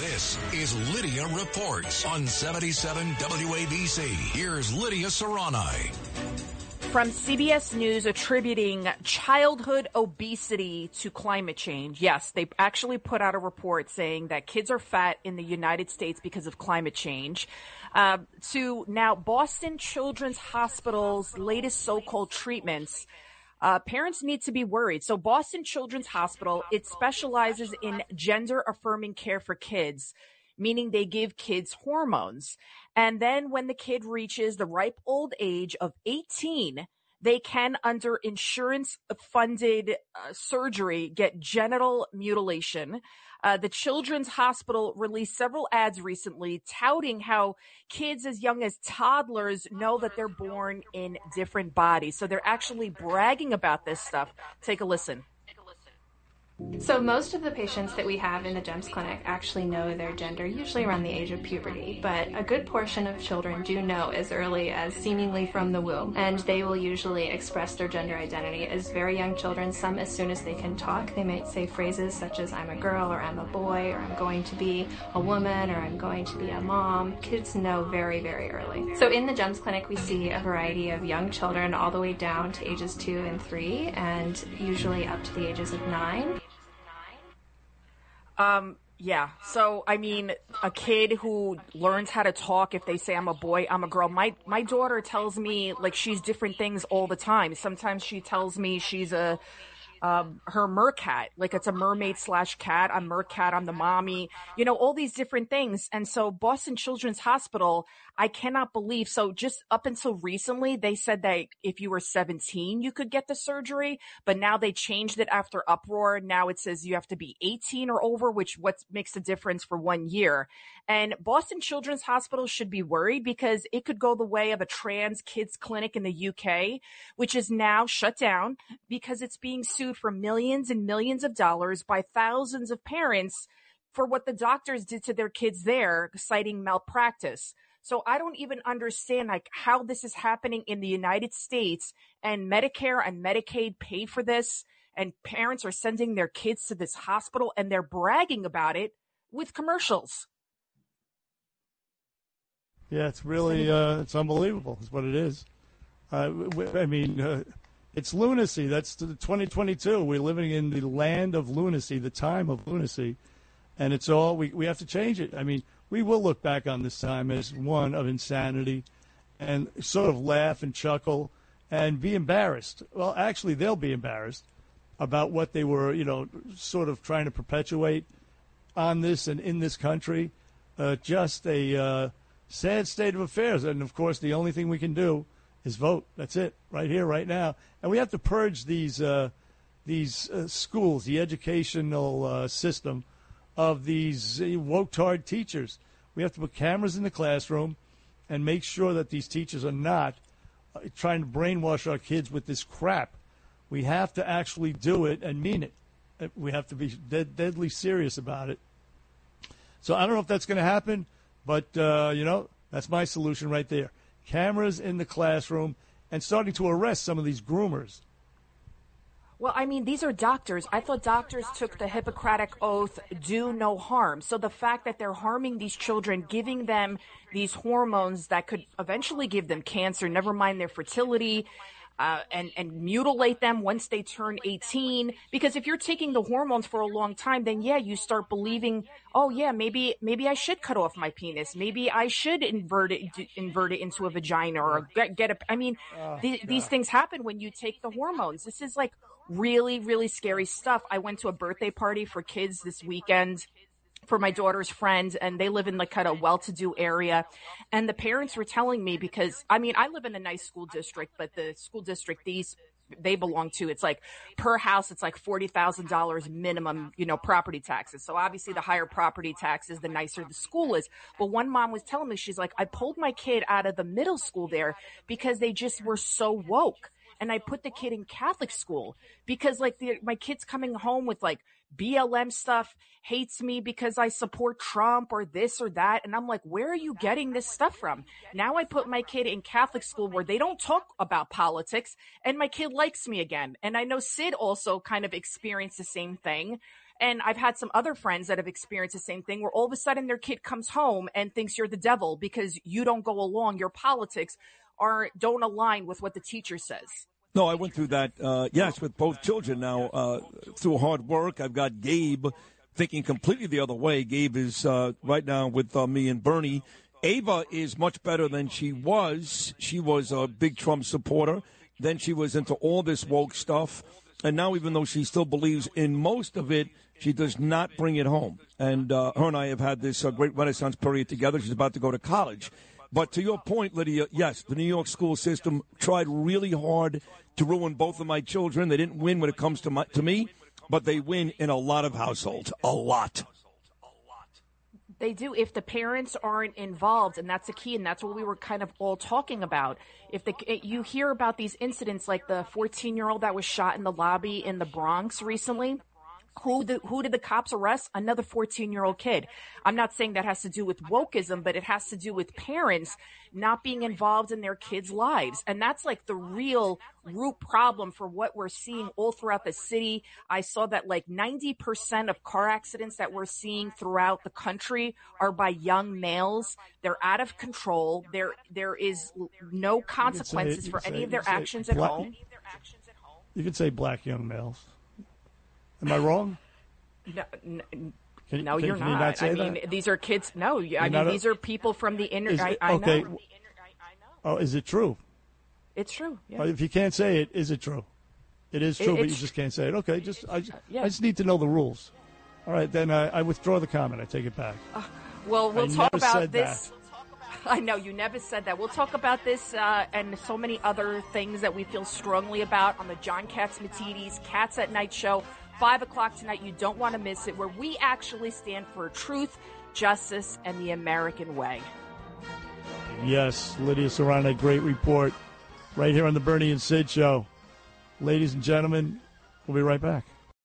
This is Lidia Reports on 77 WABC. Here's Lidia Serrani. From CBS News attributing childhood obesity to climate change. Yes, they actually put out a report saying that kids are fat in the United States because of climate change. Uh, to now Boston Children's Hospital's latest so-called treatments. Uh, parents need to be worried. So Boston Children's Hospital, it specializes in gender affirming care for kids, meaning they give kids hormones. And then when the kid reaches the ripe old age of 18, they can, under insurance funded uh, surgery, get genital mutilation. Uh, the Children's Hospital released several ads recently touting how kids as young as toddlers know that they're born in different bodies. So they're actually bragging about this stuff. Take a listen. So most of the patients that we have in the GEMS clinic actually know their gender, usually around the age of puberty, but a good portion of children do know as early as seemingly from the womb, and they will usually express their gender identity as very young children, some as soon as they can talk. They might say phrases such as I'm a girl, or I'm a boy, or I'm going to be a woman, or I'm going to be a mom. Kids know very, very early. So in the GEMS clinic, we see a variety of young children all the way down to ages two and three, and usually up to the ages of nine. Um, yeah. So, I mean, a kid who learns how to talk, if they say I'm a boy, I'm a girl. My, my daughter tells me like she's different things all the time. Sometimes she tells me she's a, um, her mercat, like it's a mermaid slash cat. I'm mercat. I'm the mommy, you know, all these different things. And so Boston Children's Hospital, I cannot believe. So just up until recently, they said that if you were 17, you could get the surgery, but now they changed it after uproar. Now it says you have to be 18 or over, which what makes a difference for one year. And Boston Children's Hospital should be worried because it could go the way of a trans kids clinic in the UK, which is now shut down because it's being sued for millions and millions of dollars by thousands of parents for what the doctors did to their kids there, citing malpractice. So I don't even understand like how this is happening in the United States and Medicare and Medicaid pay for this and parents are sending their kids to this hospital and they're bragging about it with commercials. Yeah, it's really uh, it's unbelievable. Is what it is. Uh, I mean, uh, it's lunacy. That's 2022. We're living in the land of lunacy, the time of lunacy, and it's all we we have to change it. I mean, we will look back on this time as one of insanity, and sort of laugh and chuckle and be embarrassed. Well, actually, they'll be embarrassed about what they were, you know, sort of trying to perpetuate on this and in this country. Uh, just a uh, sad state of affairs. And of course, the only thing we can do is vote. That's it, right here, right now. And we have to purge these uh, these uh, schools, the educational uh, system, of these uh, woke-tard teachers. We have to put cameras in the classroom and make sure that these teachers are not uh, trying to brainwash our kids with this crap. We have to actually do it and mean it. Uh, we have to be dead, deadly serious about it. So I don't know if that's going to happen. But, uh, you know, that's my solution right there. Cameras in the classroom and starting to arrest some of these groomers. Well, I mean, these are doctors. I thought doctors took the Hippocratic oath, do no harm. So the fact that they're harming these children, giving them these hormones that could eventually give them cancer, never mind their fertility, uh, and and mutilate them once they turn 18 because if you're taking the hormones for a long time then yeah you start believing oh yeah maybe maybe I should cut off my penis. Maybe I should invert it invert it into a vagina or get, get a I mean oh, th- these things happen when you take the hormones. This is like really really scary stuff. I went to a birthday party for kids this weekend for my daughter's friend and they live in like kind of well-to-do area and the parents were telling me because i mean i live in a nice school district but the school district these they belong to, it's like per house, it's like $40,000 minimum, you know, property taxes. So obviously the higher property taxes, the nicer the school is. But one mom was telling me, she's like, I pulled my kid out of the middle school there because they just were so woke and I put the kid in Catholic school because like the, my kid's coming home with like BLM stuff, hates me because I support Trump or this or that. And I'm like, where are you getting this stuff from? Now I put my kid in Catholic school where they don't talk about politics and my kid likes me again. And I know Sid also kind of experienced the same thing. And I've had some other friends that have experienced the same thing where all of a sudden their kid comes home and thinks you're the devil because you don't go along. Your politics are don't align with what the teacher says. No, I went through that, uh, yes, with both children. Now, uh, through hard work, I've got Gabe thinking completely the other way. Gabe is uh, right now with uh, me and Bernie. Ava is much better than she was. She was a big Trump supporter. Then she was into all this woke stuff. And now, even though she still believes in most of it, she does not bring it home. And uh, her and I have had this uh, great renaissance period together. She's about to go to college. But to your point, Lidia, yes, the New York school system tried really hard to ruin both of my children. They didn't win when it comes to my, to me, but they win in a lot of households. A lot. They do if the parents aren't involved, and that's the key, and that's what we were kind of all talking about. If the you hear about these incidents, like the 14 year old that was shot in the lobby in the Bronx recently, who the, who did the cops arrest? Another 14 year old kid. I'm not saying that has to do with wokeism, but it has to do with parents not being involved in their kids' lives. And that's like the real root problem for what we're seeing all throughout the city. I saw that like 90% of car accidents that we're seeing throughout the country are by young males. They're out of control. There, there is no consequences for any of their actions at home. You could say black young males. Am I wrong? No, no, Can- no can- you're can you not. not say I mean, that? these are kids. No, I You're mean, a- these are people from the inner. Is I, I okay. know. Oh, is it true? It's true. Yeah. Uh, If you can't say it, is it true? It is It- true, but you just can't say it. Okay, just I, just- yeah. I just need to know the rules. All right, then I, I withdraw the comment. I take it back. Well, we'll I talk about this. I know you never said that. We'll talk about this uh, and so many other things that we feel strongly about on the John Catsimatidis Cats at Night show, five o'clock tonight. You don't want to miss it. Where we actually stand for truth, justice, and the American way. Yes, Lidia Serrano, great report right here on the Bernie and Sid show. Ladies and gentlemen, we'll be right back.